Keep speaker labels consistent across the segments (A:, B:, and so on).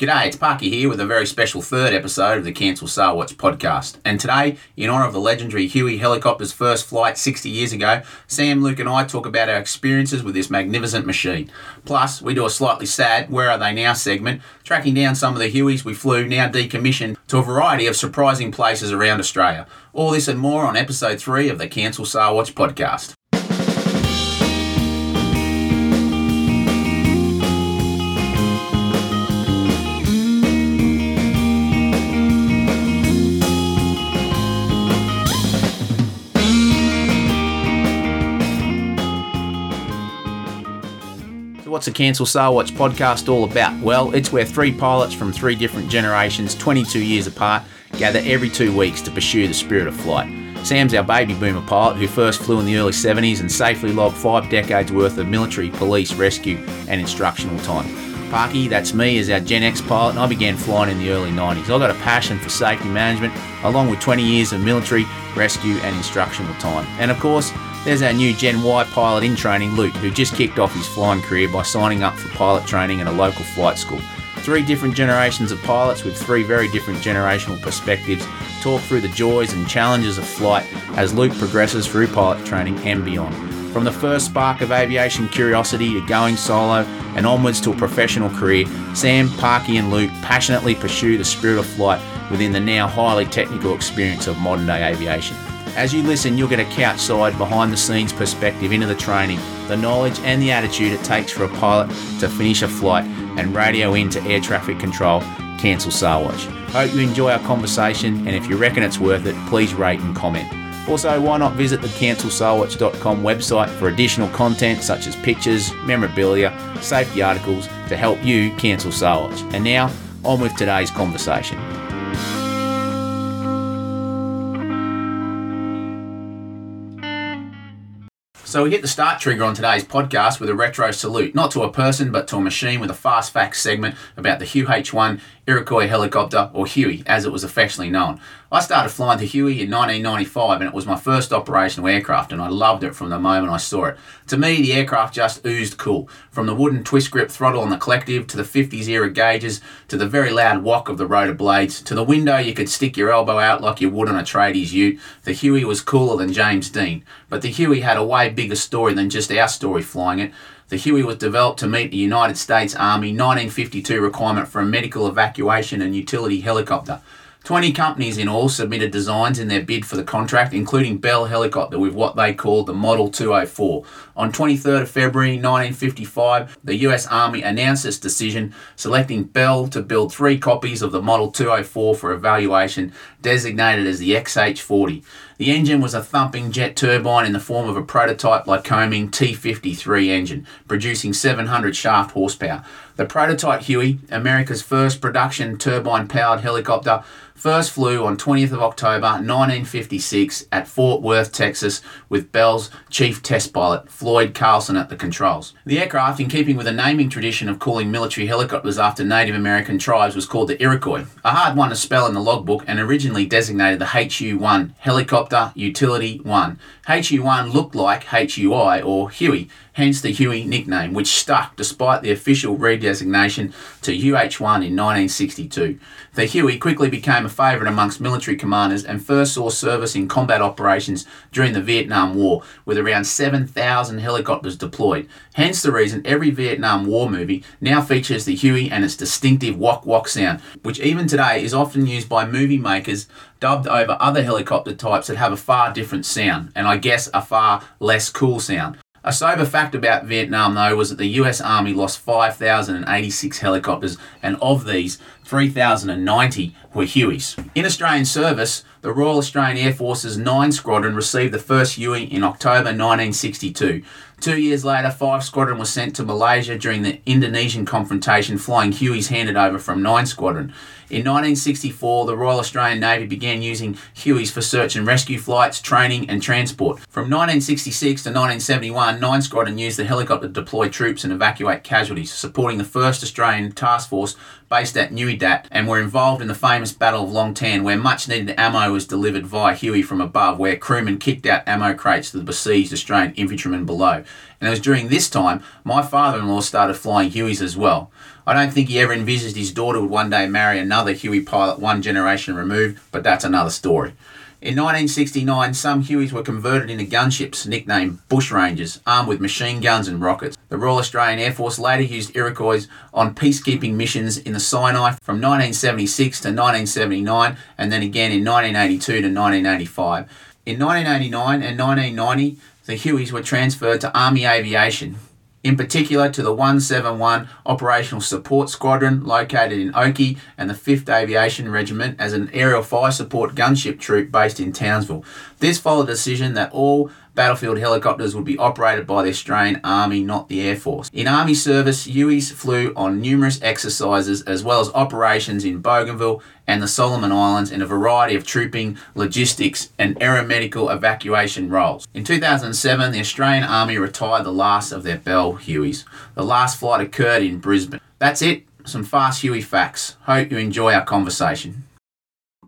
A: G'day, it's Parky here with a very special third episode of the Cancel Sarwatch podcast. And today, in honour of the legendary Huey helicopter's first flight 60 years ago, Sam, Luke, and I talk about our experiences with this magnificent machine. Plus, we do a slightly sad Where Are They Now segment, tracking down some of the Hueys we flew now decommissioned to a variety of surprising places around Australia. All this and more on episode 3 of the Cancel Sarwatch podcast. What's the Cancel Sarwatch podcast all about? Well, it's where three pilots from three different generations, 22 years apart, gather every two weeks to pursue the spirit of flight. Sam's our baby boomer pilot who first flew in the early 70s and safely logged five decades worth of military, police, rescue, and instructional time. Parky, that's me, is our Gen X pilot, and I began flying in the early 90s. I got a passion for safety management, along with 20 years of military, rescue, and instructional time. And of course, there's our new Gen Y pilot in training, Luke, who just kicked off his flying career by signing up for pilot training at a local flight school. Three different generations of pilots with three very different generational perspectives talk through the joys and challenges of flight as Luke progresses through pilot training and beyond. From the first spark of aviation curiosity to going solo and onwards to a professional career, Sam, Parky, and Luke passionately pursue the spirit of flight within the now highly technical experience of modern day aviation. As you listen, you'll get a couch side, behind the scenes perspective into the training, the knowledge and the attitude it takes for a pilot to finish a flight and radio into air traffic control, cancel Sarwatch. Hope you enjoy our conversation and if you reckon it's worth it, please rate and comment. Also, why not visit the cancelsarwatch.com website for additional content such as pictures, memorabilia, safety articles to help you cancel Sarwatch. And now, on with today's conversation. So we hit the start trigger on today's podcast with a retro salute, not to a person, but to a machine with a fast facts segment about the UH-1 Iroquois helicopter, or Huey as it was affectionately known. I started flying the Huey in 1995 and it was my first operational aircraft and I loved it from the moment I saw it. To me, the aircraft just oozed cool. From the wooden twist grip throttle on the collective to the 50s era gauges to the very loud whack of the rotor blades to the window you could stick your elbow out like you would on a tradies ute, the Huey was cooler than James Dean. But the Huey had a way bigger story than just our story flying it. The Huey was developed to meet the United States Army 1952 requirement for a medical evacuation and utility helicopter. 20 companies in all submitted designs in their bid for the contract, including Bell Helicopter with what they called the Model 204. On 23rd of February 1955, the US Army announced its decision, selecting Bell to build three copies of the Model 204 for evaluation, designated as the XH40. The engine was a thumping jet turbine in the form of a prototype Lycoming T53 engine, producing 700 shaft horsepower. The prototype Huey, America's first production turbine powered helicopter, first flew on 20th of October 1956 at Fort Worth, Texas, with Bell's chief test pilot Floyd Carlson at the controls. The aircraft, in keeping with a naming tradition of calling military helicopters after Native American tribes, was called the Iroquois, a hard one to spell in the logbook and originally designated the HU-1 Helicopter Utility 1. HU-1 looked like HUI or Huey, hence the Huey nickname, which stuck despite the official redesignation to UH-1 in 1962. The Huey quickly became a favourite amongst military commanders and first saw service in combat operations during the Vietnam War, with around 7,000 helicopters deployed. Hence the reason every Vietnam War movie now features the Huey and its distinctive wok wok sound, which even today is often used by movie makers dubbed over other helicopter types that have a far different sound, and I guess a far less cool sound. A sober fact about Vietnam, though, was that the US Army lost 5,086 helicopters, and of these, 3,090 were Hueys. In Australian service, the Royal Australian Air Force's 9 Squadron received the first Huey in October 1962. Two years later, 5 Squadron was sent to Malaysia during the Indonesian confrontation, flying Hueys handed over from 9 Squadron. In 1964, the Royal Australian Navy began using Hueys for search and rescue flights, training, and transport. From 1966 to 1971, 9 Squadron used the helicopter to deploy troops and evacuate casualties, supporting the 1st Australian Task Force based at Nui Dat and were involved in the famous Battle of Long Tan, where much needed ammo was delivered via Huey from above, where crewmen kicked out ammo crates to the besieged Australian infantrymen below. and it was during this time my father-in-law started flying Hueys as well. I don't think he ever envisaged his daughter would one day marry another Huey pilot one generation removed, but that's another story. In 1969, some Hueys were converted into gunships, nicknamed Bushrangers, armed with machine guns and rockets. The Royal Australian Air Force later used Iroquois on peacekeeping missions in the Sinai from 1976 to 1979, and then again in 1982 to 1985. In 1989 and 1990, the Hueys were transferred to Army Aviation, in particular to the 171 Operational Support Squadron located in Oakey and the 5th Aviation Regiment as an aerial fire support gunship troop based in Townsville. This followed a decision that all battlefield helicopters would be operated by the Australian Army, not the Air Force. In Army service, Hueys flew on numerous exercises as well as operations in Bougainville and the Solomon Islands in a variety of trooping, logistics, and aeromedical evacuation roles. In 2007, the Australian Army retired the last of their Bell Hueys. The last flight occurred in Brisbane. That's it, some fast Huey facts. Hope you enjoy our conversation.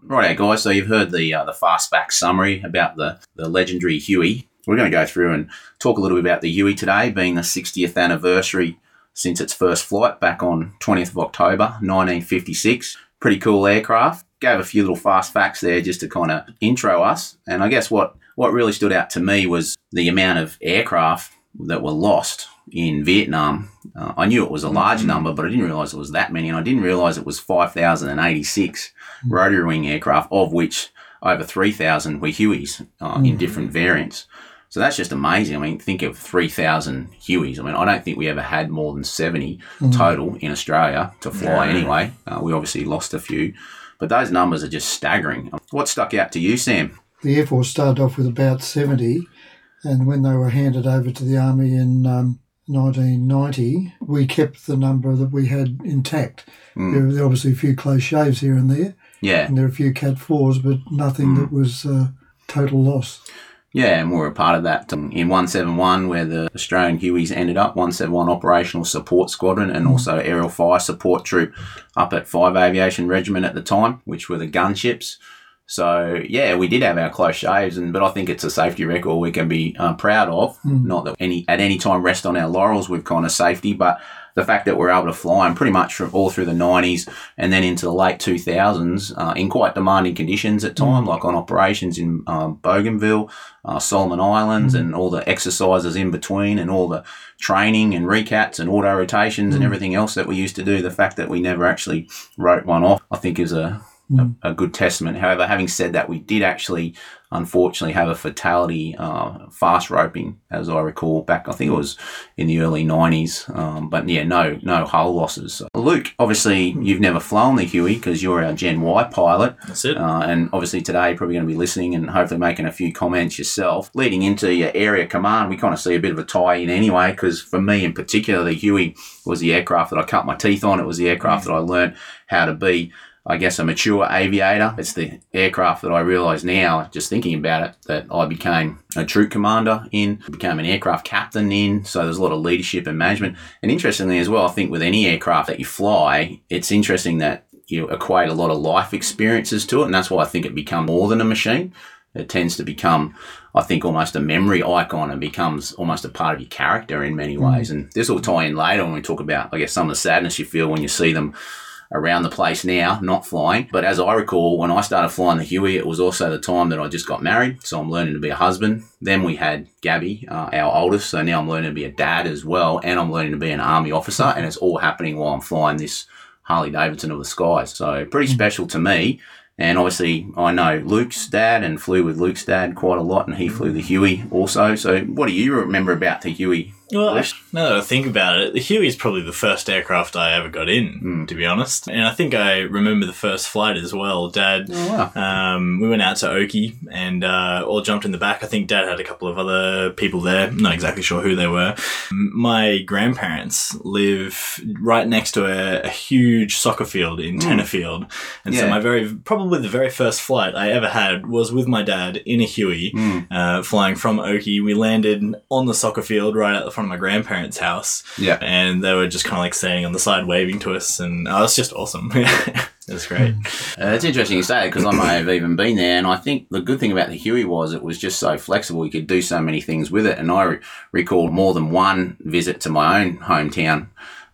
A: Right, guys. So you've heard the uh, the fast fact summary about the the legendary Huey. We're going to go through and talk a little bit about the Huey today, being the 60th anniversary since its first flight back on 20th of October 1956. Pretty cool aircraft. Gave a few little fast facts there just to kind of intro us. And I guess what what really stood out to me was the amount of aircraft that were lost in Vietnam. Uh, I knew it was a large mm-hmm. number, but I didn't realize it was that many, and I didn't realize it was 5,086 mm-hmm. rotary wing aircraft, of which over 3,000 were Hueys uh, mm-hmm. in different variants. So that's just amazing. I mean, think of 3,000 Hueys. I mean, I don't think we ever had more than 70 mm. total in Australia to fly yeah. anyway. Uh, we obviously lost a few, but those numbers are just staggering. What stuck out to you, Sam?
B: The Air Force started off with about 70, and when they were handed over to the Army in um, 1990, we kept the number that we had intact. Mm. There were obviously a few close shaves here and there.
A: Yeah.
B: And there were a few Cat 4s, but nothing mm. that was uh, total loss.
A: Yeah, and we were a part of that in 171, where the Australian Hueys ended up, 171 Operational Support Squadron, and mm. also Aerial Fire Support Troop up at 5 Aviation Regiment at the time, which were the gunships. So yeah, we did have our close shaves, and but I think it's a safety record we can be uh, proud of. Mm. Not that any at any time rest on our laurels with kind of safety, but the fact that we're able to fly them pretty much from all through the 90s and then into the late 2000s uh, in quite demanding conditions at time, mm. like on operations in um, Bougainville, uh, Solomon Islands, mm. and all the exercises in between, and all the training and recats and auto rotations mm. and everything else that we used to do. The fact that we never actually wrote one off, I think, is a mm. a, a, good testament. However, having said that, we did actually unfortunately have a fatality uh, fast roping, as I recall back. I think it was in the early '90s. Um, but yeah, no no hull losses. Luke, obviously you've never flown the Huey because you're our Gen Y pilot.
C: That's it.
A: Uh, and obviously today you're probably going to be listening and hopefully making a few comments yourself. Leading into your area command, we kind of see a bit of a tie in anyway because for me in particular, the Huey was the aircraft that I cut my teeth on. It was the aircraft mm. that I learned how to be I guess, a mature aviator. It's the aircraft that I realise now, just thinking about it, that I became a troop commander in, became an aircraft captain in. So there's a lot of leadership and management. And interestingly as well, I think with any aircraft that you fly, it's interesting that you equate a lot of life experiences to it. And that's why I think it becomes more than a machine. It tends to become, I think, almost a memory icon and becomes almost a part of your character in many ways. Mm. And this will tie in later when we talk about, I guess, some of the sadness you feel when you see them around the place now, not flying. But as I recall, when I started flying the Huey, it was also the time that I just got married. So I'm learning to be a husband. Then we had Gabby, uh, our oldest. So now I'm learning to be a dad as well. And I'm learning to be an army officer. And it's all happening while I'm flying this Harley Davidson of the skies. So pretty mm. special to me. And obviously, I know Luke's dad and flew with Luke's dad quite a lot, and he flew the Huey also. So, what do you remember about the Huey
C: well, now that I think about it, the Huey is probably the first aircraft I ever got in, mm. to be honest. And I think I remember the first flight as well. Dad, oh, wow. um, we went out to Oakey and uh, all jumped in the back. I think Dad had a couple of other people there. not exactly sure who they were. My grandparents live right next to a, a huge soccer field in mm. And yeah. so my very probably the very first flight I ever had was with my dad in a Huey, mm. uh, flying from Oakey. We landed on the soccer field right at the front front of my grandparents' house.
A: Yeah.
C: And they were just kind of like standing on the side waving to us. And oh, was just awesome. it was great.
A: Uh, it's interesting you say that because I may have even been there, and I think the good thing about the Huey was it was just so flexible. You could do so many things with it, and I re- recall more than one visit to my own hometown,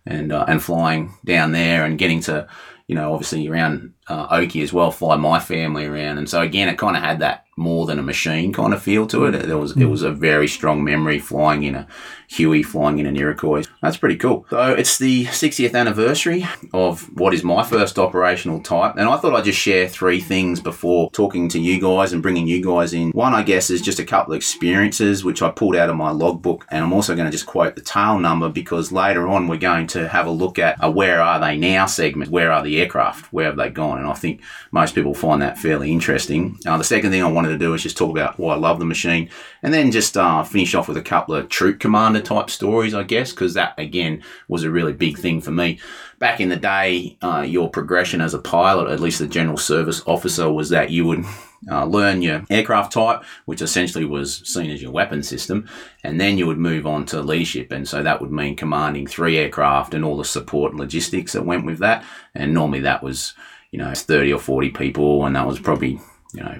A: and uh, and flying down there and getting to, you know, obviously around uh, Oakey as well, fly my family around, and so again, it kind of had that more than a machine kind of feel to it. It was it was a very strong memory flying in a Huey, flying in an Iroquois. That's pretty cool. So it's the 60th anniversary of what is my first operational type, and I thought I'd just share three things before talking to you guys and bringing you guys in. One, I guess, is just a couple of experiences which I pulled out of my logbook, and I'm also going to just quote the tail number because later on we're going to have a look at a where are they now segment. Where are the aircraft? Where have they gone? And I think most people find that fairly interesting. Uh, the second thing I wanted to do is just talk about why I love the machine, and then just uh, finish off with a couple of troop commander type stories, I guess, because that again was a really big thing for me. Back in the day, uh, your progression as a pilot, at least the general service officer, was that you would uh, learn your aircraft type, which essentially was seen as your weapon system, and then you would move on to leadership. And so that would mean commanding three aircraft and all the support and logistics that went with that. And normally that was, you know, 30 or 40 people, and that was probably, you know,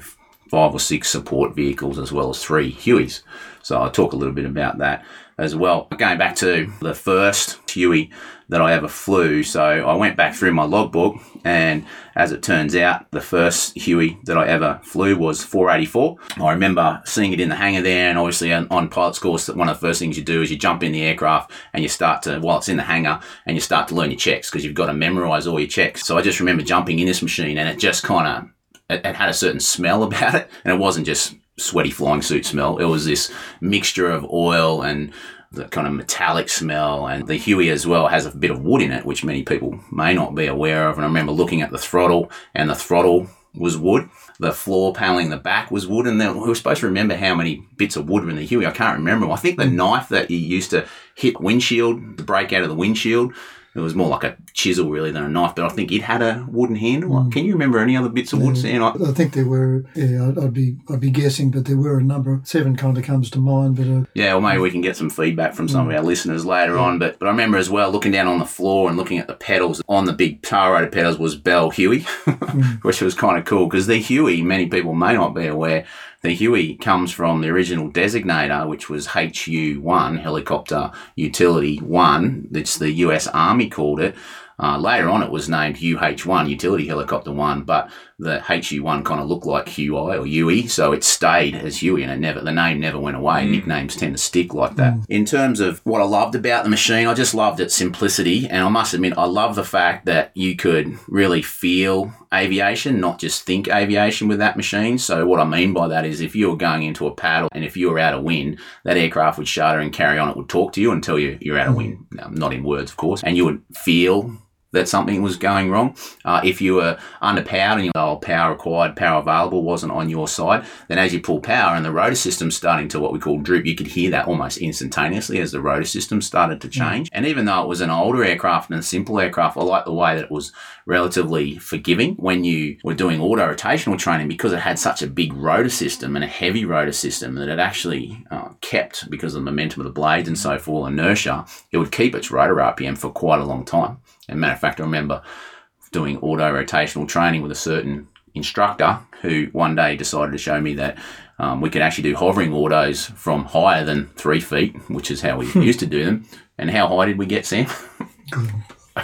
A: five or six support vehicles as well as three Hueys. So I'll talk a little bit about that as well. Going back to the first Huey that I ever flew, so I went back through my logbook, and as it turns out, the first Huey that I ever flew was 484. I remember seeing it in the hangar there, and obviously on, pilot's course, one of the first things you do is you jump in the aircraft and you start to, while it's in the hangar, and you start to learn your checks because you've got to memorize all your checks. So I just remember jumping in this machine, and it just kind of it had a certain smell about it, and it wasn't just sweaty flying suit smell. It was this mixture of oil and the kind of metallic smell. And the Huey as well has a bit of wood in it, which many people may not be aware of. And I remember looking at the throttle, and the throttle was wood. The floor paneling in the back was wood, and then we were supposed to remember how many bits of wood were in the Huey. I can't remember. I think the knife that you used to hit windshield, to break out of the windshield, it was more like a chisel really than a knife, but I think it had a wooden handle.
B: Mm.
A: Can you remember any other bits of wood, Sam? I-
B: I think there were, yeah, I'd, I'd be, I'd be guessing, but there were a number. Seven kind of comes to mind, but uh,
A: Yeah, well, maybe we can get some feedback from some of our listeners later on. But but I remember as well looking down on the floor and looking at the pedals. On the big rotor pedals was Bell Huey, which was kind of cool because the Huey, many people may not be aware, the Huey comes from the original designator, which was HU1, Helicopter Utility 1. It's the US Army called it. Uh, later on, it was named UH1, Utility Helicopter 1, but the HU1 kind of looked like HUI or UE, so it stayed as Huey, and it never the name never went away. Nicknames tend to stick like that. In terms of what I loved about the machine, I just loved its simplicity, and I must admit, I love the fact that you could really feel aviation, not just think aviation with that machine. So what I mean by that is, if you were going into a paddle and if you were out of wind, that aircraft would shudder and carry on. It would talk to you and tell you you're out of wind, um, not in words, of course, and you would feel that something was going wrong. Uh, if you were underpowered and your oh, power required, power available wasn't on your side, then as you pull power and the rotor system starting to what we call droop, you could hear that almost instantaneously as the rotor system started to change. And even though it was an older aircraft and a simple aircraft, I like the way that it was relatively forgiving when you were doing auto rotational training because it had such a big rotor system and a heavy rotor system that it actually uh, kept because of the momentum of the blades and so forth, inertia, it would keep its rotor RPM for quite a long time. And matter of fact, I remember doing auto rotational training with a certain instructor who one day decided to show me that um, we could actually do hovering autos from higher than three feet, which is how we used to do them. And how high did we get, Sam?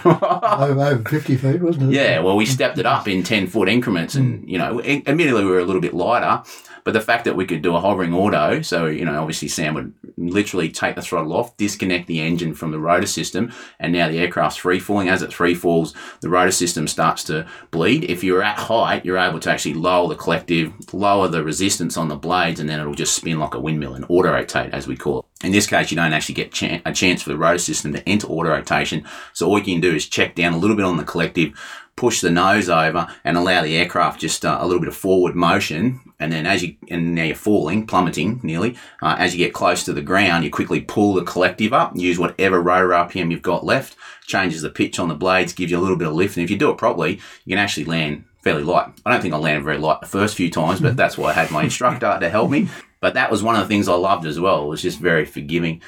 B: over, over 50 feet, wasn't it?
A: Yeah, well, we stepped it up in 10 foot increments, and, you know, admittedly, we were a little bit lighter, but the fact that we could do a hovering auto, so, you know, obviously Sam would literally take the throttle off, disconnect the engine from the rotor system, and now the aircraft's free falling. As it free falls, the rotor system starts to bleed. If you're at height, you're able to actually lower the collective, lower the resistance on the blades, and then it'll just spin like a windmill and auto rotate, as we call it. In this case, you don't actually get chan- a chance for the rotor system to enter auto rotation. So all you can do is check down a little bit on the collective, push the nose over, and allow the aircraft just uh, a little bit of forward motion. And then as you and now you're falling, plummeting nearly. Uh, as you get close to the ground, you quickly pull the collective up. Use whatever rotor RPM you've got left. Changes the pitch on the blades, gives you a little bit of lift. And if you do it properly, you can actually land fairly light. I don't think I landed very light the first few times, but that's why I had my instructor to help me. But that was one of the things I loved as well. It was just very forgiving.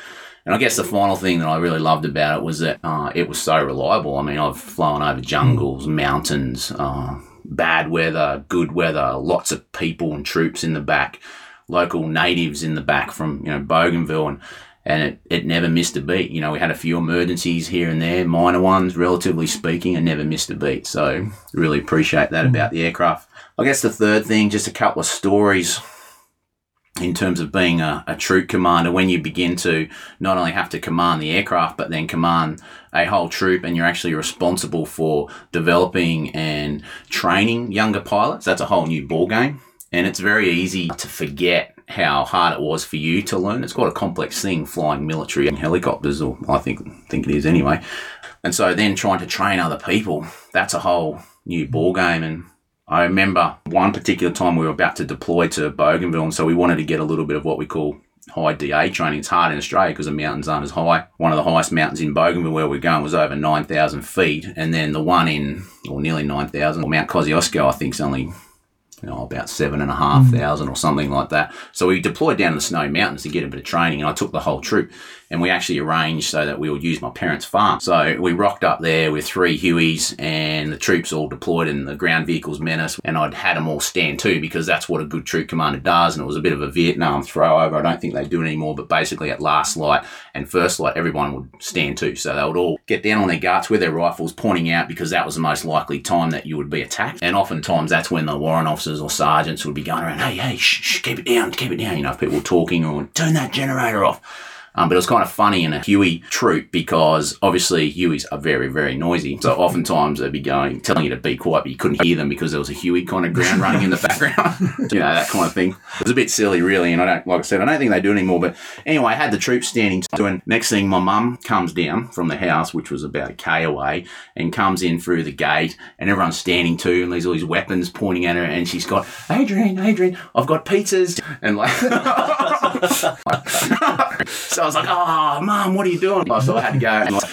A: And I guess the final thing that I really loved about it was that uh, it was so reliable. I mean, I've flown over jungles, mountains, uh, bad weather, good weather, lots of people and troops in the back, local natives in the back from you know Bougainville, and and it, it never missed a beat. You know, we had a few emergencies here and there, minor ones, relatively speaking, and never missed a beat. So really appreciate that about the aircraft. I guess the third thing, just a couple of stories in terms of being a, a, troop commander when you begin to not only have to command the aircraft but then command a whole troop and you're actually responsible for developing and training younger pilots that's a whole new ball game and it's very easy to forget how hard it was for you to learn. It's quite a complex thing flying military helicopters or i think think it is anyway. And so then trying to train other people that's a whole new ball game and I remember one particular time we were about to deploy to Bougainville, and so we wanted to get a little bit of what we call high DA training. It's hard in Australia because the mountains aren't as high. One of the highest mountains in Bougainville where we're going was over 9,000 feet, and then the one in, or nearly 9,000, or Mount Kosciuszko, I think, is only you know, about seven and a half thousand or something like that. So we deployed down to the Snowy Mountains to get a bit of training, and I took the whole troop and we actually arranged so that we would use my parents' farm. So we rocked up there with three Hueys and the troops all deployed and the ground vehicles us. And I'd had them all stand to because that's what a good troop commander does. And it was a bit of a Vietnam throwover. I don't think they do it anymore, but basically at last light and first light, everyone would stand to. So they would all get down on their guts with their rifles pointing out because that was the most likely time that you would be attacked. And oftentimes that's when the warrant officers or sergeants would be going around, hey, hey, shh, shh keep it down, keep it down. You know, if people were talking or turn that generator off. Um, but it was kind of funny in a Huey troop because obviously Hueys are very, very noisy. So oftentimes they'd be going, telling you to be quiet, but you couldn't hear them because there was a Huey kind of ground running in the background. you know, that kind of thing. It was a bit silly, really. And I don't, like I said, I don't think they do anymore. But anyway, I had the troops standing to, and next thing my mum comes down from the house, which was about a K away, and comes in through the gate, and everyone's standing to, and there's all these weapons pointing at her, and she's got, Adrian, Adrian, I've got pizzas. And like, so I was like, oh, mom, what are you doing? So I had to go and like,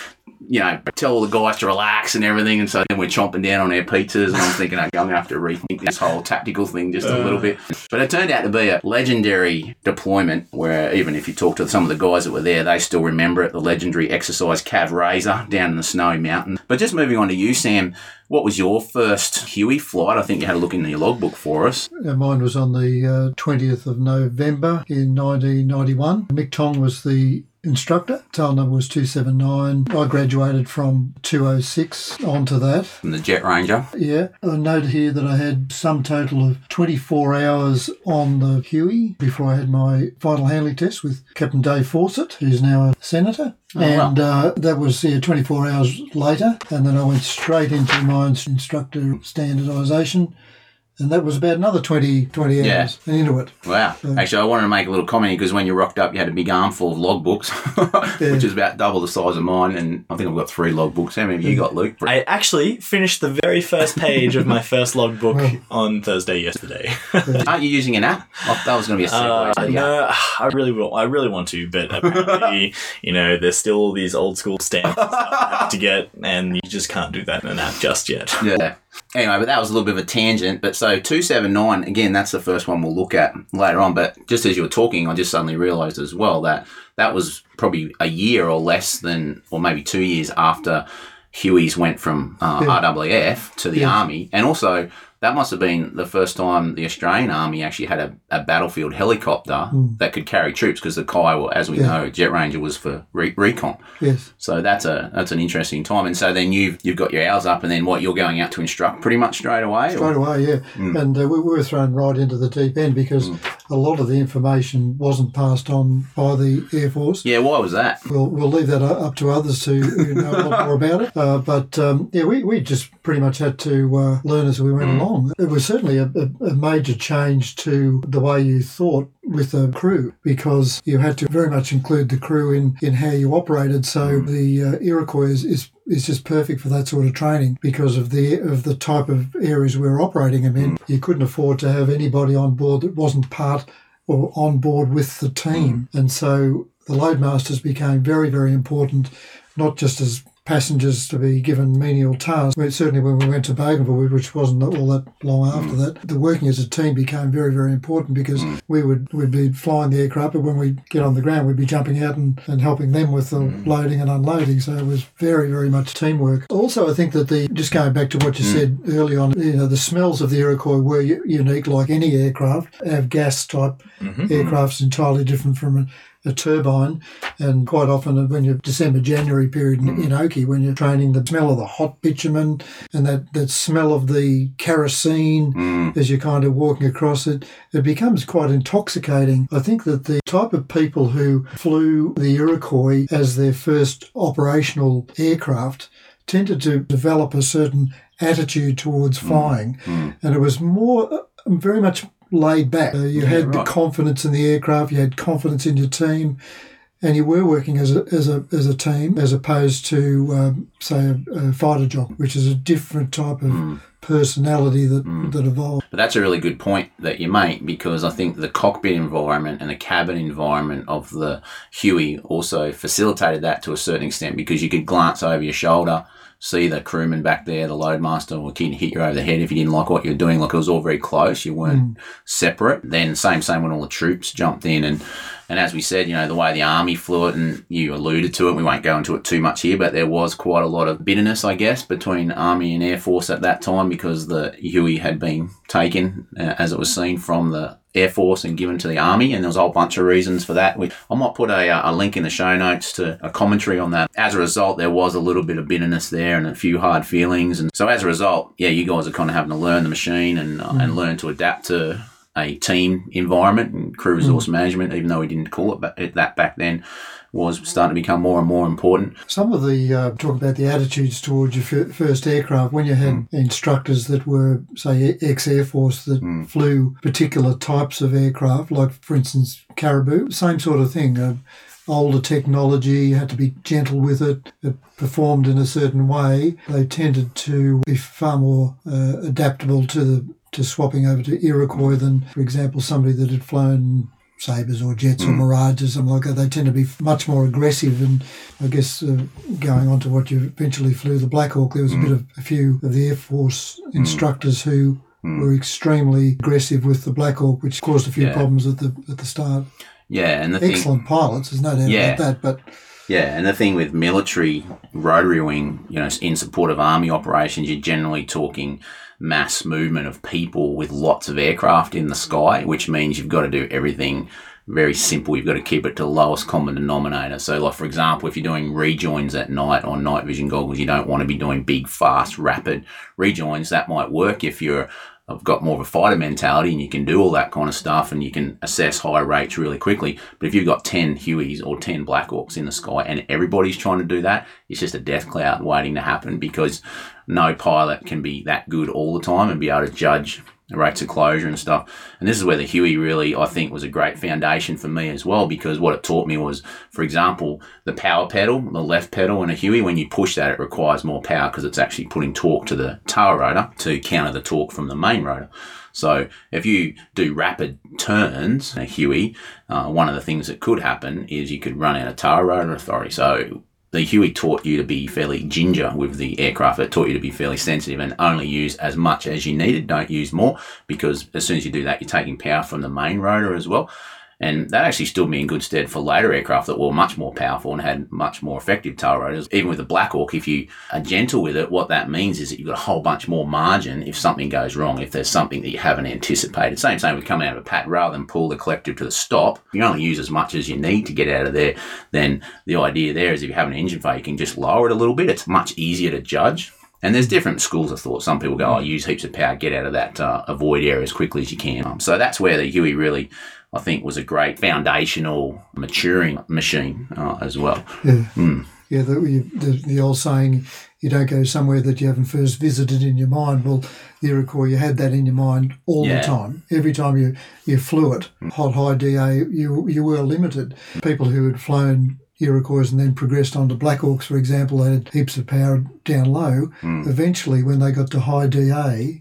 A: you know, tell all the guys to relax and everything. And so then we're chomping down on our pizzas, and I'm thinking, okay, I'm going to have to rethink this whole tactical thing just a little uh. bit. But it turned out to be a legendary deployment where even if you talk to some of the guys that were there, they still remember it the legendary exercise Cav Razor down in the Snowy Mountain. But just moving on to you, Sam, what was your first Huey flight? I think you had a look in your logbook for us.
B: Mine was on the uh, 20th of November in 1991. Mick Tong was the instructor. Tail number was 279. I graduated from 206 onto that.
A: From the Jet Ranger?
B: Yeah. I note here that I had some total of 24 hours on the Huey before I had my final handling test with Captain Dave Fawcett, who's now a senator. Oh, and wow. uh, that was yeah, 24 hours later. And then I went straight into my instructor standardisation and that was about another 20, 20 hours yeah. into it.
A: Wow. So, Actually, I wanted to make a little comment because when you rocked up, you had a big armful of logbooks, yeah. which is about double the size of mine. And I think I've got three logbooks. How many have you got, Luke?
C: I actually finished the very first page of my first logbook well, on Thursday yesterday.
A: Aren't you using an app? Oh, that was going to be a segue.
C: Uh, no, I really will. I really want to, but apparently, you know, there's still these old school stamps to get, and you just can't do that in an app just yet.
A: Yeah. Anyway, but that was a little bit of a tangent. But so 279, again, that's the first one we'll look at later on. But just as you were talking, I just suddenly realized as well that that was probably a year or less than, or maybe two years after Huey's went from uh, yeah. RAAF to the yeah. Army. And also, that must have been the first time the Australian Army actually had a, a battlefield helicopter mm. that could carry troops because the Kiowa, as we yeah. know, Jet Ranger was for re- recon.
B: Yes.
A: So that's a that's an interesting time. And so then you've you've got your hours up, and then what you're going out to instruct pretty much straight away.
B: Straight or? away, yeah. Mm. And uh, we were thrown right into the deep end because mm. a lot of the information wasn't passed on by the Air Force.
A: Yeah, why was that?
B: We'll we'll leave that up to others who, who know a lot more about it. Uh, but um, yeah, we, we just pretty much had to uh, learn as we went mm. along It was certainly a, a, major change to the way you thought with the crew because you had to very much include the crew in, in how you operated. So mm. the uh, Iroquois is, is, is just perfect for that sort of training because of the of the type of areas we are operating them in. Mm. You couldn't afford to have anybody on board that wasn't part or on board with the team, mm. and so the loadmasters became very very important, not just as passengers to be given menial tasks. Certainly when we went to Bougainville, which wasn't all that long after mm. that, the working as a team became very, very important because mm. we would we'd be flying the aircraft, but when we get on the ground, we'd be jumping out and, and helping them with the mm. loading and unloading. So it was very, very much teamwork. Also, I think that the just going back to what you said early on, you know, the smells of the Iroquois were unique, like any aircraft. Avgas type mm-hmm. aircraft's entirely different from a turbine, and quite often when you're December January period in, in hmm. Oakey, when you're training, the smell of the hot bitumen and that, that smell of the kerosene hmm. as you're kind of walking across it, it becomes quite intoxicating. I think that the type of people who flew the Iroquois as their first operational aircraft tended to develop a certain attitude towards hmm. flying, and it was more uh, very much laid back. Uh, you had the
A: right.
B: confidence in the aircraft, you had confidence in your team, and you were working as a as a as a team as opposed to um, say a, a fighter job, which is a different type of personality that that evolved.
A: But that's a really good point that you make because I think the cockpit environment and the cabin environment of the Huey also facilitated that to a certain extent because you could glance over your shoulder, see the crewman back there, the loadmaster, or kid hit you over the head if you didn't like what you're doing. Like it was all very close. You weren't separate. Then same same when all the troops jumped in and and as we said, you know, the way the army flew it, and you alluded to it, we won't go into it too much here, but there was quite a lot of bitterness, I guess, between Army and Air Force at that time because the Huey had been taken, uh, as it was seen, from the Air Force and given to the Army, and there was a whole bunch of reasons for that. We, I might put a, uh, a link in the show notes to a commentary on that. As a result, there was a little bit of bitterness there and a few hard feelings, and so as a result, yeah, you guys are kind of having to learn the machine and uh, and learn to adapt to a team environment and crew resource management, even though we didn't call it that back then, was starting to become more and more important.
B: Some of the uh, talk about the attitudes towards your fir- first aircraft when you had instructors that were, say, ex Air Force that flew particular types of aircraft, like for instance Caribou, same sort of thing. Uh, older technology, you had to be gentle with it. It performed in a certain way. They tended to be far more uh, adaptable to the to swapping over to Iroquois than, for example, somebody that had flown Sabres or Jets or mm. Mirages or something like that. They tend to be much more aggressive. And I guess uh, going on to what you eventually flew, the Black Hawk, there was a mm. bit of a few of the Air Force mm. instructors who were extremely aggressive with the Black Hawk, which caused a few
A: Yeah.
B: problems at the at the start.
A: Yeah, and the thing,
B: Excellent pilots, there's no doubt
A: Yeah.
B: about that. But
A: Yeah, and the thing with military rotary wing, you know, in support of army operations, you're generally talking mass movement of people with lots of aircraft in the sky, which means you've got to do everything very simple. You've got to keep it to the lowest common denominator. So, like for example, if you're doing rejoins at night on night vision goggles, you don't want to be doing big, fast, rapid rejoins. That might work if you're I've got more of a fighter mentality and you can do all that kind of stuff and you can assess high rates really quickly. But if you've got 10 Hueys or 10 Blackhawks in the sky and everybody's trying to do that, it's just a death cloud waiting to happen because no pilot can be that good all the time and be able to judge rates of closure and stuff. And this is where the Huey really, I think, was a great foundation for me as well because what it taught me was, for example, the power pedal, the left pedal in a Huey, when you push that, it requires more power because it's actually putting torque to the tail rotor to counter the torque from the main rotor. So if you do rapid turns in a Huey, uh, one of the things that could happen is you could run out of tail rotor authority. So the Huey taught you to be fairly ginger with the aircraft. It taught you to be fairly sensitive and only use as much as you needed. Don't use more because as soon as you do that, you're taking power from the main rotor as well. And that actually stood me in good stead for later aircraft that were much more powerful and had much more effective tail rotors. Even with the Black Hawk, if you are gentle with it, what that means is that you've got a whole bunch more margin if something goes wrong, if there's something that you haven't anticipated. Same same with coming out of a pat rather than pull the collective to the stop. You only use as much as you need to get out of there. Then the idea there is if you have an engine failure, you can just lower it a little bit. It's much easier to judge. And there's different schools of thought. Some people go, "Oh, use heaps of power, get out of that uh, avoid area as quickly as you can." Um, so that's where the Huey really, I think, was a great foundational maturing machine uh, as well.
B: yeah, hmm. yeah, the, the the old saying, you don't go somewhere that you haven't first visited in your mind. Well, the Iroquois, you had that in your mind all
A: Yeah.
B: the time. Every time you, you flew it, hmm. hot high DA, you you were limited. People who had flown Iroquois and then progressed onto Black Hawks, for example, they had heaps of power down low. Hmm. Eventually, when they got to high DA,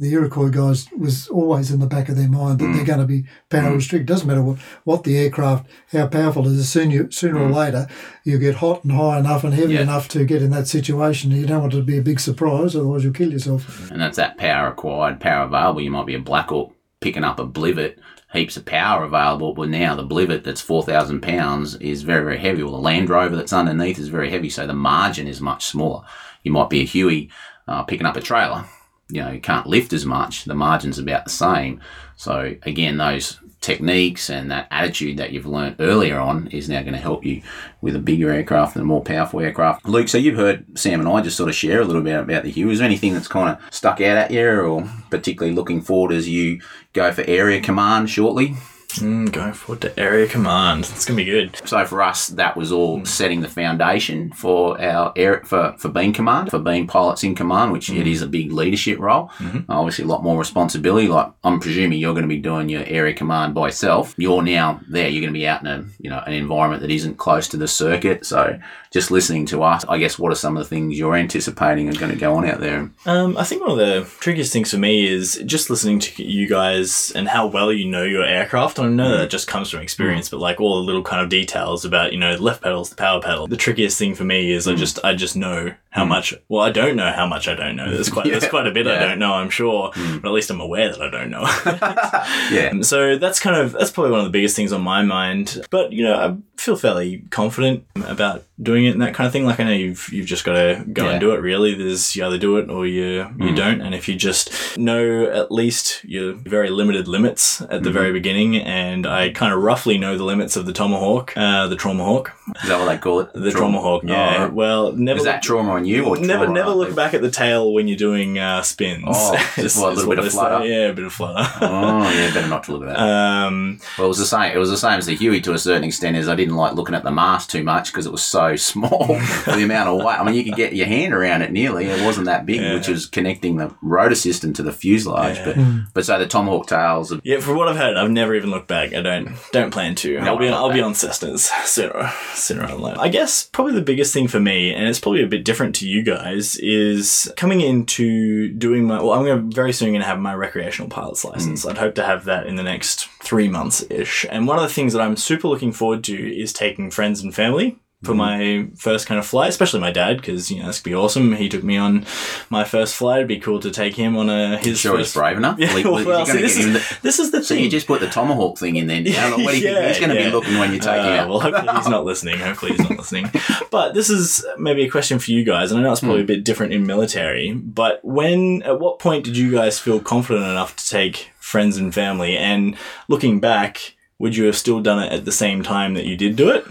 B: the Iroquois guys was always in the back of their mind that they're mm. going to be power mm. restricted. Doesn't matter what, what the aircraft, how powerful it is. Soon you, sooner or mm. later, you get hot and high enough and heavy
A: Yeah.
B: enough to get in that situation. You don't want it to be a big surprise, otherwise you'll kill yourself.
A: and that's that power acquired, power available. You might be a Black Hawk picking up a Blivet, heaps of power available, but now the Blivet that's 4,000 pounds is very, very heavy, or the Land Rover that's underneath is very heavy, so the margin is much smaller. You might be a Huey uh, picking up a trailer. You know, you can't lift as much, the margin's about the same. So, again, those techniques and that attitude that you've learnt earlier on is now going to help you with a bigger aircraft and a more powerful aircraft. Luke, so you've heard Sam and I just sort of share a little bit about the Huey. Is there anything that's kind of stuck out at you or particularly looking forward as you go for area command shortly?
C: Mm, going forward to area command. It's gonna be good.
A: So for us, that was all setting the foundation for our air for, for being command, for being pilots in command, which it is a big leadership role. Obviously, a lot more responsibility. Like I'm presuming you're going to be doing your area command by yourself. You're now there. You're going to be out in a you know an environment that isn't close to the circuit. So just listening to us, I guess, what are some of the things you're anticipating are going to go on out there?
C: Um, I think one of the trickiest things for me is just listening to you guys and how well you know your aircraft. I know that just comes from experience, mm. but like all the little kind of details about you know the left pedals, the power pedal. The trickiest thing for me is I mm. just I just know how mm. much. Well, I don't know how much I don't know. There's quite there's quite a bit I don't know. I'm sure, but at least I'm aware that I don't know.
A: Yeah.
C: So that's kind of that's probably one of the biggest things on my mind. But you know, I feel fairly confident about doing it and that kind of thing. Like I know you've you've just got to go
A: Yeah.
C: and do it. Really, there's you either do it or you you don't. And if you just know at least your very limited limits at the very beginning, and I kind of roughly know the limits of the Tomahawk, uh, the Traumahawk,
A: Is that what they call it?
C: the trauma hawk. Yeah.
A: Oh.
C: Well, never
A: Is that trauma on you or
C: Never,
A: trauma
C: never look back at the tail when you're doing uh, spins.
A: Oh, just what, a little bit of
C: say.
A: flutter?
C: Yeah, a bit of flutter.
A: Oh yeah, better not to look at that.
C: um,
A: Well, it was the same. It was the same as the Huey to a certain extent. As I didn't like looking at the mast too much because it was so small for the amount of weight. I mean, you could get your hand around it nearly. It wasn't that big,
C: Yeah.
A: which was connecting the rotor system to the fuselage.
C: Yeah.
A: But hmm. but so the Tomahawk tails. Are,
C: Yeah, for what I've heard, I've never even looked back. I don't don't plan to. I'll be on,
A: I
C: I'll
A: like
C: be on Cessnas sooner sooner or later. I guess probably the biggest thing for me, and it's probably a bit different to you guys, is coming into doing my. Well, I'm going to very soon going to have my recreational pilot's license. Hmm. I'd hope to have that in the next three months ish. And one of the things that I'm super looking forward to is taking friends and family. For my first kind of flight, especially my dad, because you know that's gonna be awesome. He took me on my first flight. It'd be cool to take him on a his
A: sure, he's
C: first
A: brave enough.
C: Yeah,
A: Well,
C: well, see, this, is,
A: the-
C: this is the
A: so
C: thing.
A: you just put the Tomahawk thing in then. Yeah, what do you think he's going to
C: yeah.
A: be looking when you take him
C: Uh,
A: out?
C: Well, hopefully he's not listening. Hopefully he's not listening. But this is maybe a question for you guys, and I know it's probably a bit different in military. But when, at what point did you guys feel confident enough to take friends and family? And looking back, would you have still done it at the same time that you did do it?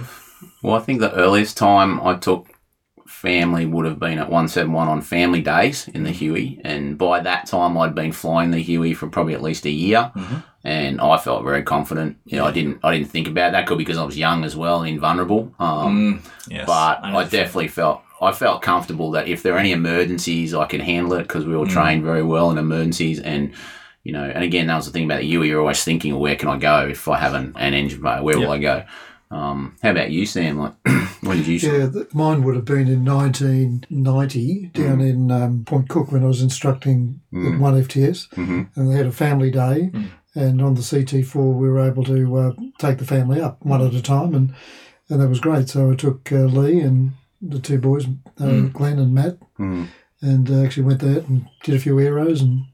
A: Well, I think the earliest time I took family would have been at 171 on family days in the Huey. And by that time, I'd been flying the Huey for probably at least a year.
C: Mhm.
A: And I felt very confident. You know, I didn't, I didn't think about that. Could because I was young as well and invulnerable. Um,
C: Mm, yes,
A: but I,
C: feeling.
A: definitely felt I felt comfortable that if there are any emergencies, I could handle it because we were trained very well in emergencies. And you know, and again, that was the thing about the Huey. You're always thinking, where can I go if I have an, an engine failure? Where will I go? Um, how about you, Sam? Like, when did you?
B: Yeah, th- mine would have been in 1990 down in um, Point Cook when I was instructing at one FTS,
A: Mhm.
B: and they had a family day. And on the CT4, we were able to uh, take the family up one at a time, and and that was great. So I took uh, Lee and the two boys, uh, Glenn and Matt,
A: Mm.
B: and uh, actually went there and did a few arrows and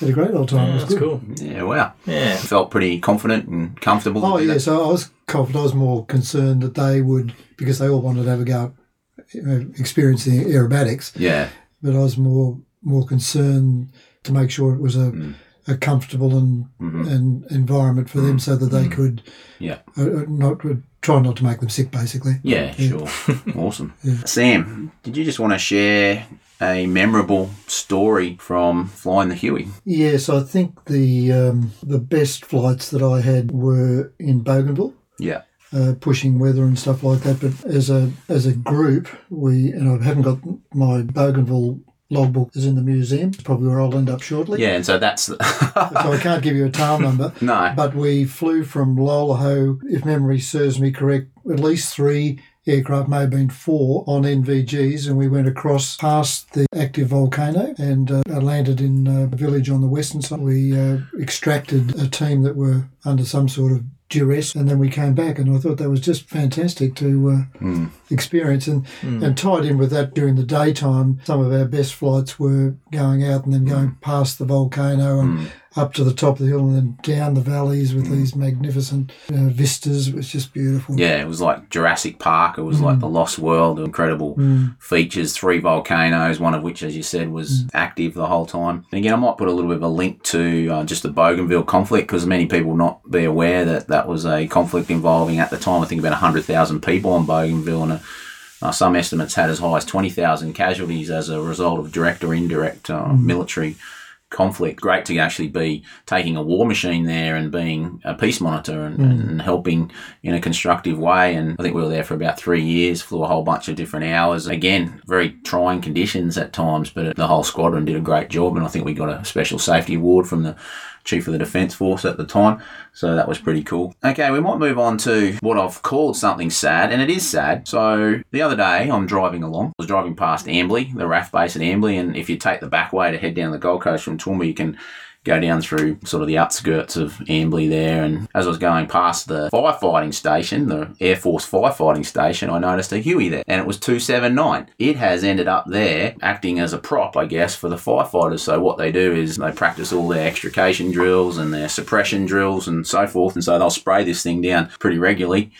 B: had a great old time.
C: Yeah,
B: it was
C: that's
B: good.
C: cool.
A: Yeah, wow.
C: Yeah.
A: Felt pretty confident and comfortable.
B: Oh yeah,
A: that.
B: so I was confident. I was more concerned that they would because they all wanted to have a go, at, experience aerobatics.
A: yeah,
B: But I was more more concerned to make sure it was a,
A: Mm.
B: A comfortable and
A: Mhm.
B: and environment for them, so that they could
A: Yeah.
B: uh, uh, not uh, try not to make them sick, basically.
A: yeah,
B: Yeah.
A: sure, awesome.
B: Yeah.
A: Sam, did you just want to share a memorable story from flying the Huey?
B: Yes, I think the um, the best flights that I had were in Bougainville.
A: Yeah,
B: uh, pushing weather and stuff like that. But as a as a group, we and I haven't got my Bougainville logbook is in the museum. It's probably where I'll end up shortly.
A: yeah, and so that's
B: So I can't give you a tail number.
A: no,
B: But we flew from Loloho, if memory serves me correct, at least three aircraft, may have been four, on NVGs, and we went across past the active volcano and uh, landed in a village on the western side. We uh, extracted a team that were under some sort of duress, and then we came back, and I thought that was just fantastic to uh,
A: Mm.
B: experience. And and tied in with that during the daytime, some of our best flights were going out and then going past the volcano and up to the top of the hill and then down the valleys with these magnificent uh, vistas. It was just beautiful.
A: Yeah, it was like Jurassic Park. It was like the Lost World. Incredible features. Three volcanoes, one of which, as you said, was active the whole time. And again, I might put a little bit of a link to uh, just the Bougainville conflict because many people not be aware that that was a conflict involving at the time I think about hundred thousand people on Bougainville and. A, uh, some estimates had as high as 20,000 casualties as a result of direct or indirect uh, military conflict. Great to actually be taking a war machine there and being a peace monitor and, hmm. and helping in a constructive way. And I think we were there for about three years, flew a whole bunch of different hours. Again, very trying conditions at times, but the whole squadron did a great job. And I think we got a special safety award from the Chief of the Defence Force at the time. So that was pretty cool. Okay, we might move on to what I've called something sad, and it is sad. So the other day, I'm driving along. I was driving past Amberley, the RAAF base at Amberley, and if you take the back way to head down the Gold Coast from Toowoomba, you can go down through sort of the outskirts of Amberley there. And as I was going past the firefighting station, the Air Force firefighting station, I noticed a Huey there, and it was 279. It has ended up there acting as a prop, I guess, for the firefighters. So what they do is they practice all their extrication drills and their suppression drills and so forth. And so they'll spray this thing down pretty regularly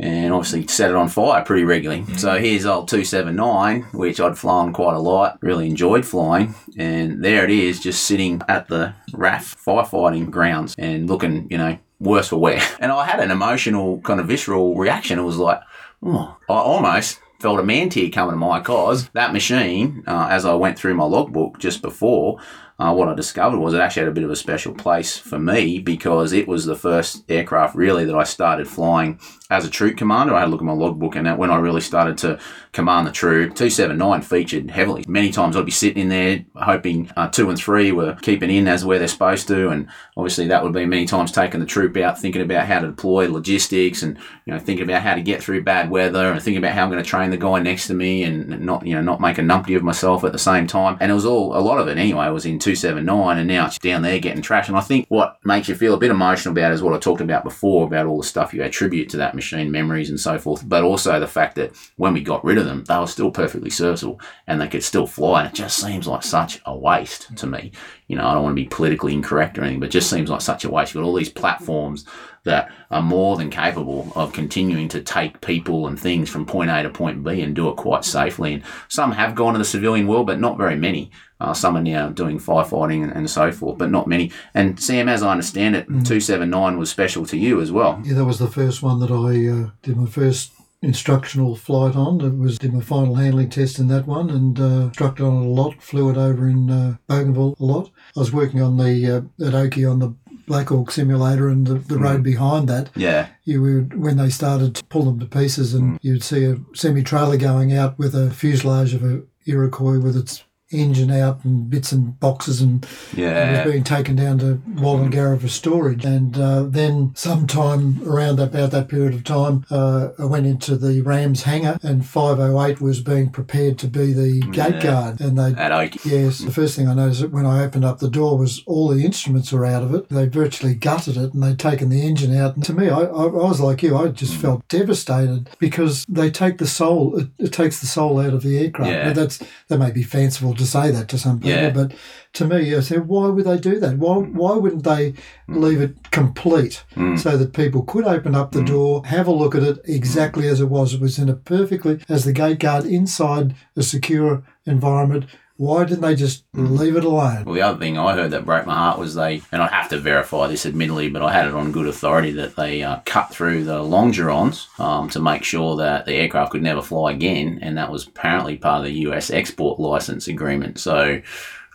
A: and obviously set it on fire pretty regularly. So here's old 279, which I'd flown quite a lot, really enjoyed flying, and there it is, just sitting at the RAAF firefighting grounds and looking, you know, worse for wear. And I had an emotional, kind of visceral reaction. It was like, oh, I almost felt a man tear coming to my cause. That machine, uh, as I went through my logbook just before, uh, what I discovered was it actually had a bit of a special place for me because it was the first aircraft really that I started flying as a troop commander. I had a look at my logbook, and when I really started to command the troop, 279 featured heavily. Many times I'd be sitting in there hoping uh, two and three were keeping in as where they're supposed to, and obviously that would be many times taking the troop out, thinking about how to deploy logistics, and you know thinking about how to get through bad weather, and thinking about how I'm going to train the guy next to me, and not you know not make a numpty of myself at the same time. And it was all a lot of it anyway was in 279, and now it's down there getting trash. And I think what makes you feel a bit emotional about is what I talked about before about all the stuff you attribute to that machine, memories and so forth, but also the fact that when we got rid of them, they were still perfectly serviceable and they could still fly. And it just seems like such a waste to me. You know, I don't want to be politically incorrect or anything, but it just seems like such a waste. You've got all these platforms that are more than capable of continuing to take people and things from point A to point B and do it quite safely. And some have gone to the civilian world, but not very many. Uh, some are now doing firefighting and, and so forth, but not many. And Sam, as I understand it, 279 was special to you as well.
B: Yeah, that was the first one that I uh, did my first instructional flight on. It was did my final handling test in that one and uh, instructed on it a lot. Flew it over in uh, Bougainville a lot. I was working on the uh, at Oakey on the Black Hawk simulator and the, the road mm. behind that.
A: Yeah.
B: You would when they started to pull them to pieces, and mm. you'd see a semi trailer going out with a fuselage of a Iroquois with its engine out and bits and boxes and it
A: Yeah.
B: was being taken down to Wallangarra for storage. And uh, then sometime around about that period of time, uh, I went into the Rams hangar and 508 was being prepared to be the gate
A: Yeah.
B: guard. And they
A: At Oakey.
B: Yes, the first thing I noticed when I opened up the door was all the instruments were out of it. They virtually gutted it and they'd taken the engine out. And to me, I, I, I was like you, I just felt devastated because they take the soul, it, it takes the soul out of the aircraft.
A: Yeah.
B: Now that's that may be fanciful to say that to some people,
A: Yeah.
B: but to me, I said, why would they do that? Why mm. why wouldn't they mm. leave it complete mm. so that people could open up the door, have a look at it exactly as it was? It was in a perfectly as the gate guard inside a secure environment. Why didn't they just leave it alone?
A: Well, the other thing I heard that broke my heart was they, and I have to verify this admittedly, but I had it on good authority that they uh, cut through the longerons um, to make sure that the aircraft could never fly again, and that was apparently part of the US export license agreement. So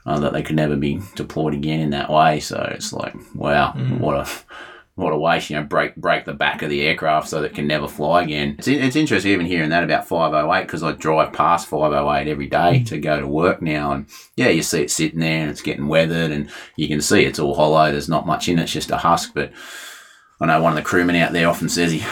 A: uh, that they could never be deployed again in that way. So it's like, wow, what a what a waste, you know, break break the back of the aircraft so that it can never fly again. It's, it's interesting even hearing that about 508 because I drive past 508 every day mm. to go to work now. And yeah, you see it sitting there and it's getting weathered and you can see it's all hollow. There's not much in it, it's just a husk. But I know one of the crewmen out there often says he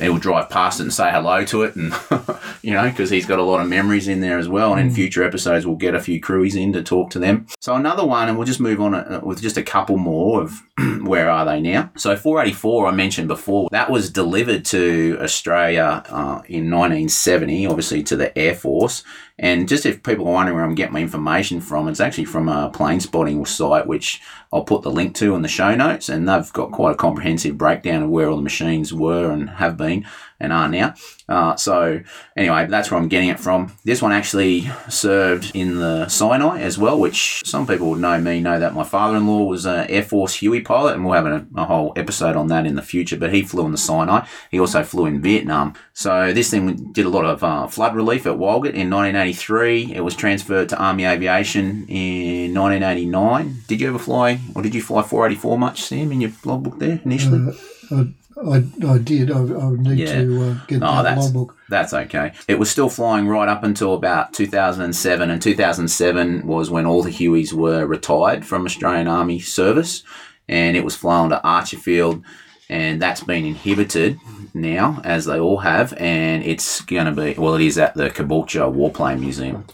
A: he'll drive past it and say hello to it, and you know because he's got a lot of memories in there as well. And in future episodes, we'll get a few crewies in to talk to them. So another one, and we'll just move on uh, with just a couple more of where are they now. So 484, I mentioned before, that was delivered to Australia uh, in 1970, obviously to the Air Force. And just if people are wondering where I'm getting my information from, it's actually from a plane spotting site, which I'll put the link to in the show notes. And they've got quite a comprehensive breakdown of where all the machines were and have been and are now. Uh, so anyway, that's where I'm getting it from. This one actually served in the Sinai as well, which some people would know me know that my father-in-law was an Air Force Huey pilot, and we'll have a, a whole episode on that in the future. But he flew in the Sinai. He also flew in Vietnam. So this thing did a lot of uh, flood relief at Walgett in 1983. It was transferred to Army Aviation in 1989. Did you ever fly, or did you fly 484 much, Sam, in your logbook there initially?
B: Uh, I, I did. I, I would need
A: Yeah.
B: to uh, get
A: Oh,
B: that
A: that's
B: logbook.
A: that's okay. It was still flying right up until about 2007, and 2007 was when all the Hueys were retired from Australian Army service, and it was flown to Archerfield, and that's been inhibited now, as they all have, and it's going to be well, it is at the Caboolture Warplane Museum.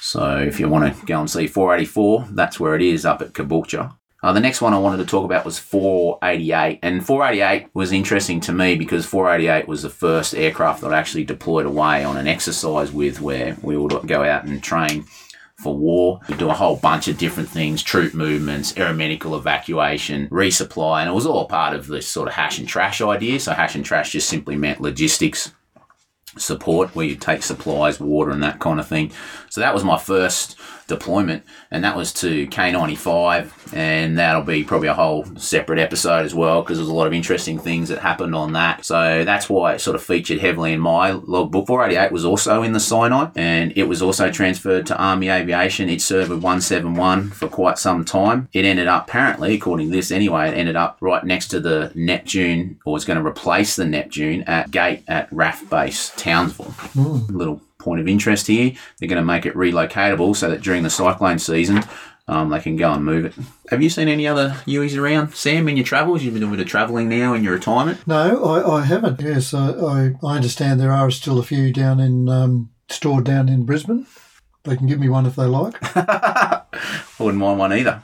A: So if you want to go and see 484, that's where it is up at Caboolture. Uh, the next one I wanted to talk about was 488. And 488 was interesting to me because 488 was the first aircraft that I actually deployed away on an exercise with where we would go out and train for war. We do a whole bunch of different things, troop movements, aeromedical evacuation, resupply, and it was all part of this sort of hash and trash idea. So hash and trash just simply meant logistics support where you take supplies, water, and that kind of thing. So that was my first deployment, and that was to K95, and that'll be probably a whole separate episode as well because there's a lot of interesting things that happened on that. So that's why it sort of featured heavily in my logbook. 488 was also in the Sinai, and it was also transferred to Army Aviation. It served with 171 for quite some time. It ended up, apparently, according to this anyway, it ended up right next to the Neptune, or it's going to replace the Neptune at Gate at RAAF Base Townsville. Hmm. Little point of interest here. They're going to make it relocatable so that during the cyclone season, um, they can go and move it. Have you seen any other Hueys around, Sam, in your travels? You've been doing a bit of travelling now in your retirement.
B: No, I, I haven't. Yes, I, I, I understand there are still a few down in um, stored down in Brisbane. They can give me one if they like.
A: I wouldn't mind one either.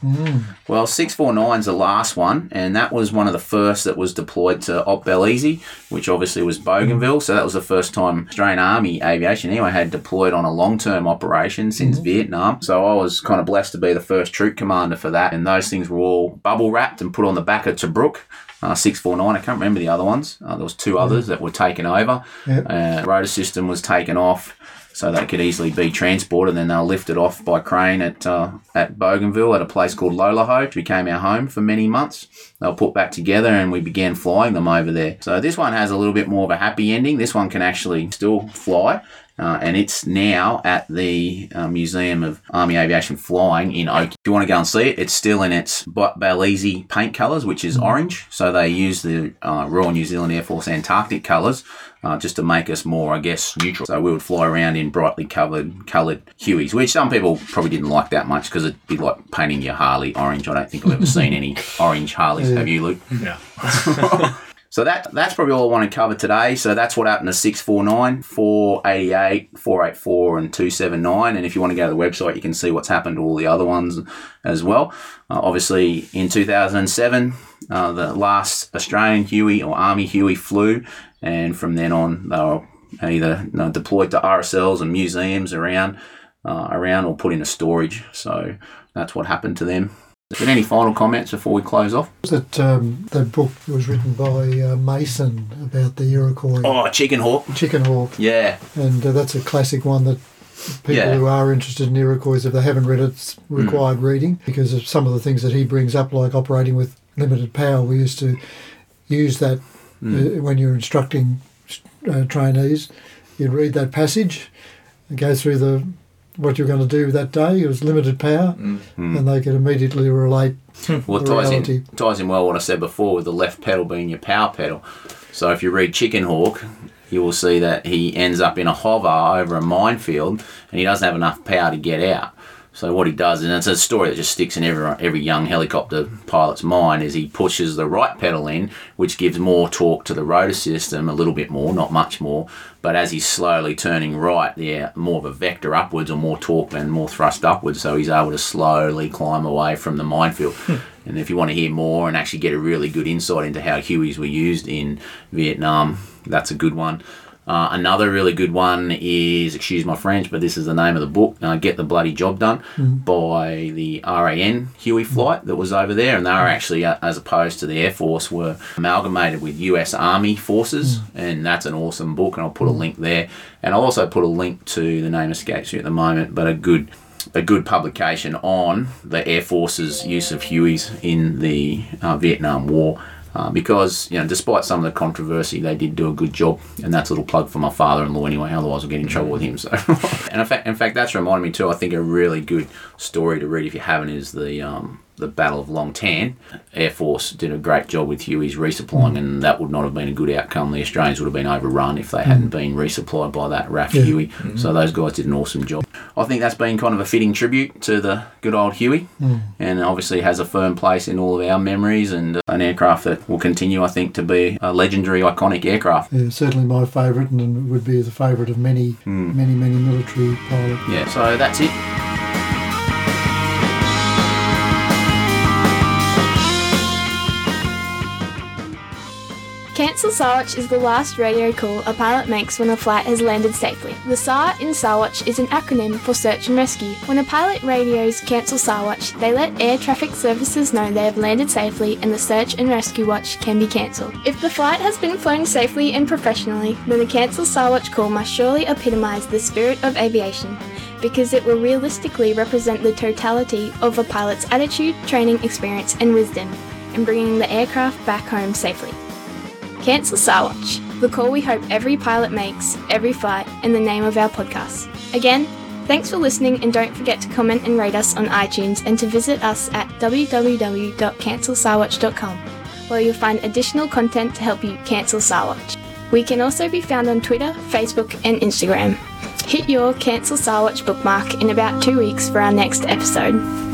A: Well, 649 is the last one, and that was one of the first that was deployed to Op Bel Isi, which obviously was Bougainville. So that was the first time Australian Army Aviation anyway had deployed on a long term operation since Vietnam. So I was kind of blessed to be the first troop commander for that, and those things were all bubble wrapped and put on the back of Tobruk. Uh, 649, I can't remember the other ones. Uh, there was two others that were taken over.
B: Yep.
A: Uh, rotor system was taken off so they could easily be transported. And then they were lifted off by crane at uh, at Bougainville at a place called Loloho, which became our home for many months. They were put back together, and we began flying them over there. So this one has a little bit more of a happy ending. This one can actually still fly. Uh, and it's now at the uh, Museum of Army Aviation Flying in Oak. If you want to go and see it, it's still in its Ba- Bel Isi paint colours, which is orange. So they use the uh, Royal New Zealand Air Force Antarctic colours uh, just to make us more, I guess, neutral. So we would fly around in brightly coloured coloured Hueys, which some people probably didn't like that much because it'd be like painting your Harley orange. I don't think I've ever seen any orange Harleys. Have you, Luke?
C: Yeah.
A: So that that's probably all I want to cover today. So that's what happened to 649, 488, 484, and 279. And if you want to go to the website, you can see what's happened to all the other ones as well. Uh, obviously, in 2007, uh, the last Australian Huey or Army Huey flew, and from then on, they were either you know, deployed to RSLs and museums around uh, around or put into storage. So that's what happened to them. Is there any final comments before we close off?
B: That um, that book was written by uh, Mason about the Iroquois
A: Oh, Chicken Hawk.
B: chicken hawk,
A: Yeah,
B: and uh, that's a classic one that people
A: Yeah.
B: who are interested in Iroquois, if they haven't read it, it's required reading because of some of the things that he brings up, like operating with limited power. We used to use that uh, when you're instructing uh, trainees. You'd read that passage and go through the what you're going to do that day. It was limited power, mm. hmm. and they could immediately relate
A: hmm. Well,
B: the
A: ties
B: reality.
A: in, ties in well what I said before with the left pedal being your power pedal. So if you read Chicken Hawk, you will see that he ends up in a hover over a minefield and he doesn't have enough power to get out. So what he does, and it's a story that just sticks in every every young helicopter pilot's mind, is he pushes the right pedal in, which gives more torque to the rotor system, a little bit more, not much more. But as he's slowly turning right, yeah, more of a vector upwards or more torque and more thrust upwards. So he's able to slowly climb away from the minefield. Hmm. and if you want to hear more and actually get a really good insight into how Hueys were used in Vietnam, that's a good one. Uh, another really good one is, excuse my French, but this is the name of the book, uh, Get the Bloody Job Done by the RAN Huey flight that was over there. And they were actually, uh, as opposed to the Air Force, were amalgamated with US Army forces. And that's an awesome book, and I'll put a link there. And I'll also put a link to, the name escapes me at the moment, but a good a good publication on the Air Force's use of Hueys in the uh, Vietnam War. Uh, because you know, despite some of the controversy, they did do a good job, and that's a little plug for my father-in-law anyway. Otherwise, I'll get in trouble with him. So, and in fact, in fact, that's reminded me too. I think a really good story to read if you haven't is the um, the Battle of Long Tan. Air Force did a great job with Huey's resupplying, and that would not have been a good outcome. The Australians would have been overrun if they hmm. hadn't been resupplied by that RAAF
B: Yeah.
A: Huey. Hmm. So those guys did an awesome job. I think that's been kind of a fitting tribute to the good old Huey, hmm. and obviously has a firm place in all of our memories, and uh, an aircraft that will continue, I think, to be a legendary, iconic aircraft.
B: Yeah, certainly my favourite, and would be the favourite of many, many, many military pilots.
A: Yeah, so that's it.
D: Cancel Sarwatch is the last radio call a pilot makes when a flight has landed safely. The SAR in Sarwatch is an acronym for search and rescue. When a pilot radios Cancel Sarwatch, they let air traffic services know they have landed safely and the search and rescue watch can be cancelled. If the flight has been flown safely and professionally, then the Cancel Sarwatch call must surely epitomise the spirit of aviation because it will realistically represent the totality of a pilot's attitude, training, experience, and wisdom in bringing the aircraft back home safely. Cancel Sarwatch, the call we hope every pilot makes, every flight, in the name of our podcast. Again, thanks for listening and don't forget to comment and rate us on iTunes and to visit us at www.cancelsarwatch.com where you'll find additional content to help you cancel Sarwatch. We can also be found on Twitter, Facebook, and Instagram. Hit your Cancel Sarwatch bookmark in about two weeks for our next episode.